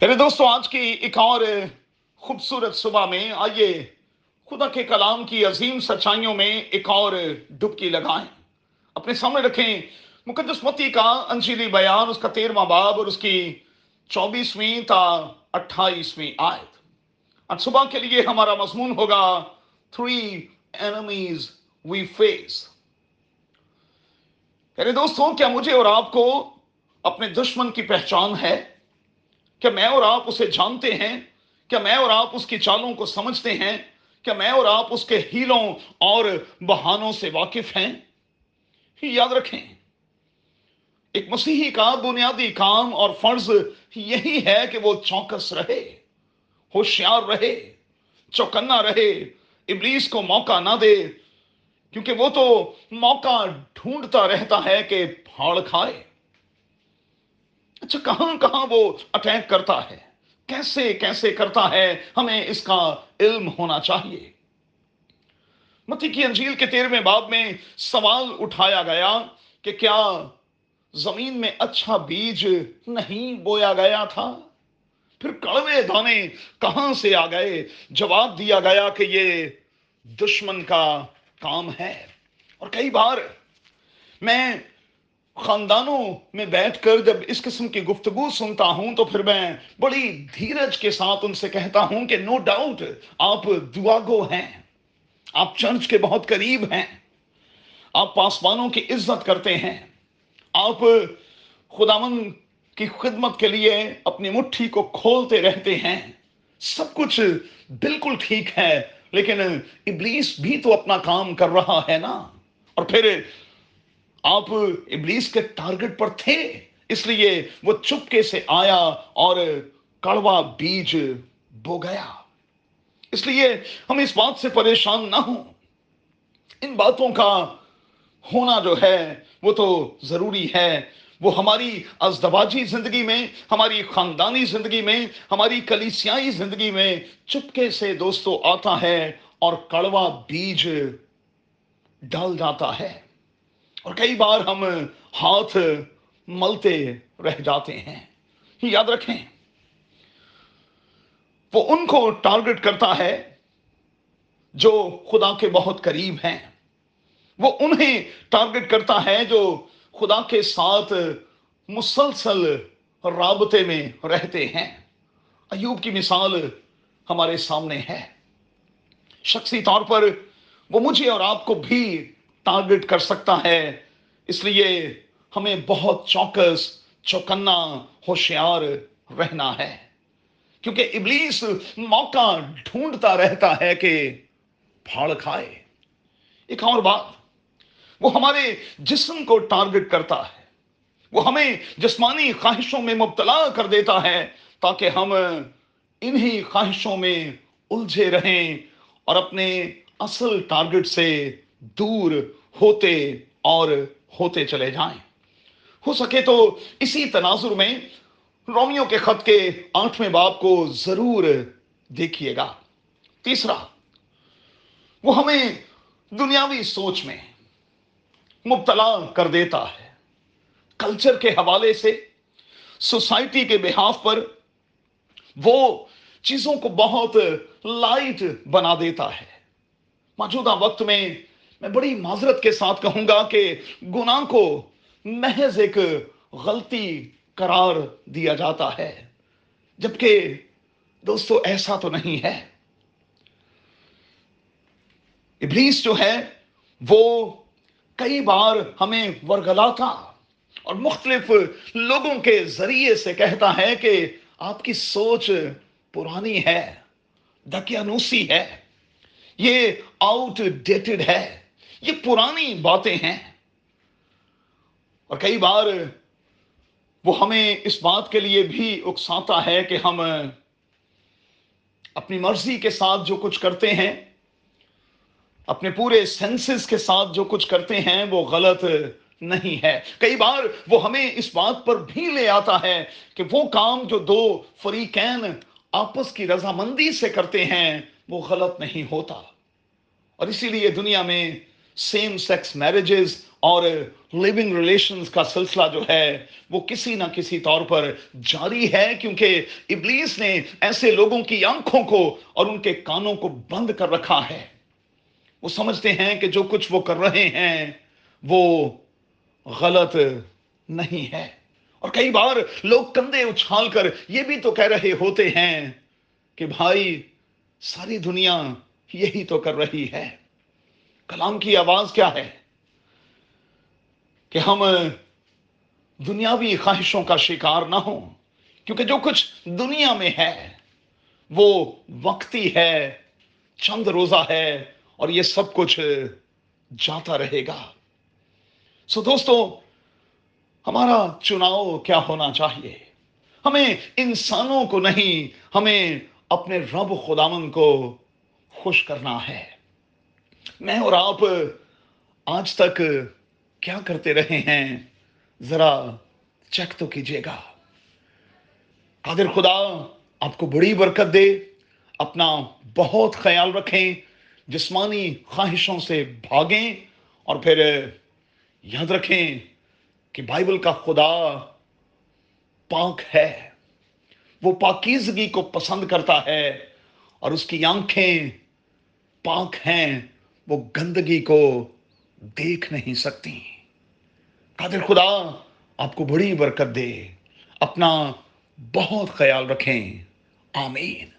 میرے دوستو، آج کی ایک اور خوبصورت صبح میں آئیے خدا کے کلام کی عظیم سچائیوں میں ایک اور ڈبکی لگائیں۔ اپنے سامنے رکھیں مقدس متی کا انجیلی بیان، اس کا تیرواں باب اور اس کی چوبیسویں تا اٹھائیسویں آیت۔ آج صبح کے لیے ہمارا مضمون ہوگا تھری اینمیز وی فیس میرے دوستوں کیا مجھے اور آپ کو اپنے دشمن کی پہچان ہے؟ کہ میں اور آپ اسے جانتے ہیں، کہ میں اور آپ اس کی چالوں کو سمجھتے ہیں، کہ میں اور آپ اس کے ہیلوں اور بہانوں سے واقف ہیں۔ یاد رکھیں، ایک مسیحی کا بنیادی کام اور فرض یہی ہے کہ وہ چوکس رہے، ہوشیار رہے، چوکنا رہے، ابلیس کو موقع نہ دے۔ کیونکہ وہ تو موقع ڈھونڈتا رہتا ہے کہ پھاڑ کھائے۔ اچھا کہاں کہاں وہ اٹیک کرتا ہے؟ کیسے کیسے کرتا ہے؟ ہمیں اس کا علم ہونا چاہیے۔ متی کی انجیل کے تیرویں باب میں سوال اٹھایا گیا کہ کیا زمین میں اچھا بیج نہیں بویا گیا تھا؟ پھر کڑوے دانے کہاں سے آ گئے؟ جواب دیا گیا کہ یہ دشمن کا کام ہے۔ اور کئی بار میں خاندانوں میں بیٹھ کر جب اس قسم کی گفتگو سنتا ہوں تو پھر میں بڑی دھیرج کے ساتھ ان سے کہتا ہوں کہ نو ڈاؤٹ آپ دعا گو ہیں، آپ چرچ کے بہت قریب ہیں، آپ پاسبانوں کی عزت کرتے ہیں، آپ خداون کی خدمت کے لیے اپنی مٹھی کو کھولتے رہتے ہیں۔ سب کچھ بالکل ٹھیک ہے، لیکن ابلیس بھی تو اپنا کام کر رہا ہے نا۔ اور پھر آپ ابلیس کے ٹارگٹ پر تھے، اس لیے وہ چپکے سے آیا اور کڑوا بیج بو گیا۔ اس لیے ہم اس بات سے پریشان نہ ہوں۔ ان باتوں کا ہونا جو ہے، وہ تو ضروری ہے۔ وہ ہماری ازدواجی زندگی میں، ہماری خاندانی زندگی میں، ہماری کلیسیائی زندگی میں چپکے سے دوستوں آتا ہے اور کڑوا بیج ڈال جاتا ہے۔ اور کئی بار ہم ہاتھ ملتے رہ جاتے ہیں۔ یاد رکھیں، وہ ان کو ٹارگٹ کرتا ہے جو خدا کے بہت قریب ہیں۔ وہ انہیں ٹارگٹ کرتا ہے جو خدا کے ساتھ مسلسل رابطے میں رہتے ہیں۔ ایوب کی مثال ہمارے سامنے ہے۔ شخصی طور پر وہ مجھے اور آپ کو بھی ٹارگٹ کر سکتا ہے۔ اس لیے ہمیں بہت چوکس چوکنا، ہوشیار رہنا ہے۔ کیونکہ ابلیس موقع ڈھونڈتا رہتا ہے کہ پھاڑ کھائے۔ ایک اور بات، وہ ہمارے جسم کو ٹارگٹ کرتا ہے۔ وہ ہمیں جسمانی خواہشوں میں مبتلا کر دیتا ہے تاکہ ہم انہی خواہشوں میں الجھے رہیں اور اپنے اصل ٹارگٹ سے دور ہوتے اور ہوتے چلے جائیں۔ ہو سکے تو اسی تناظر میں رومیو کے خط کے آٹھویں باپ کو ضرور دیکھیے گا۔ تیسرا، وہ ہمیں دنیاوی سوچ میں مبتلا کر دیتا ہے۔ کلچر کے حوالے سے سوسائٹی کے بحاف پر وہ چیزوں کو بہت لائٹ بنا دیتا ہے۔ موجودہ وقت میں میں بڑی معذرت کے ساتھ کہوں گا کہ گناہ کو محض ایک غلطی قرار دیا جاتا ہے۔ جبکہ دوستو، ایسا تو نہیں ہے۔ ابلیس جو ہے، وہ کئی بار ہمیں ورگلاتا اور مختلف لوگوں کے ذریعے سے کہتا ہے کہ آپ کی سوچ پرانی ہے، دکیانوسی ہے، یہ آؤٹ ڈیٹڈ ہے۔ یہ پرانی باتیں ہیں۔ اور کئی بار وہ ہمیں اس بات کے لیے بھی اکساتا ہے کہ ہم اپنی مرضی کے ساتھ جو کچھ کرتے ہیں، اپنے پورے سینسز کے ساتھ جو کچھ کرتے ہیں، وہ غلط نہیں ہے۔ کئی بار وہ ہمیں اس بات پر بھی لے آتا ہے کہ وہ کام جو دو فریقین آپس کی رضامندی سے کرتے ہیں، وہ غلط نہیں ہوتا۔ اور اسی لیے دنیا میں سیم سیکس میرجز اور لیونگ ریلیشنز کا سلسلہ جو ہے وہ کسی نہ کسی طور پر جاری ہے کیونکہ ابلیس نے ایسے لوگوں کی آنکھوں کو اور ان کے کانوں کو بند کر رکھا ہے۔ وہ سمجھتے ہیں کہ جو کچھ وہ کر رہے ہیں وہ غلط نہیں ہے۔ اور کئی بار لوگ کندھے اچھال کر یہ بھی تو کہہ رہے ہوتے ہیں کہ بھائی ساری دنیا یہی تو کر رہی ہے۔ کلام کی آواز کیا ہے؟ کہ ہم دنیاوی خواہشوں کا شکار نہ ہوں، کیونکہ جو کچھ دنیا میں ہے، وہ وقتی ہے، چند روزہ ہے، اور یہ سب کچھ جاتا رہے گا۔ سو دوستو، ہمارا چناؤ کیا ہونا چاہیے؟ ہمیں انسانوں کو نہیں، ہمیں اپنے رب خدامن کو خوش کرنا ہے۔ میں اور آپ آج تک کیا کرتے رہے ہیں؟ ذرا چیک تو کیجیے گا۔ قادر خدا آپ کو بڑی برکت دے۔ اپنا بہت خیال رکھیں، جسمانی خواہشوں سے بھاگیں اور پھر یاد رکھیں کہ بائبل کا خدا پاک ہے۔ وہ پاکیزگی کو پسند کرتا ہے اور اس کی آنکھیں پاک ہیں۔ وہ گندگی کو دیکھ نہیں سکتی۔ قادر خدا، آپ کو بڑی برکت دے۔ اپنا بہت خیال رکھیں۔ آمین۔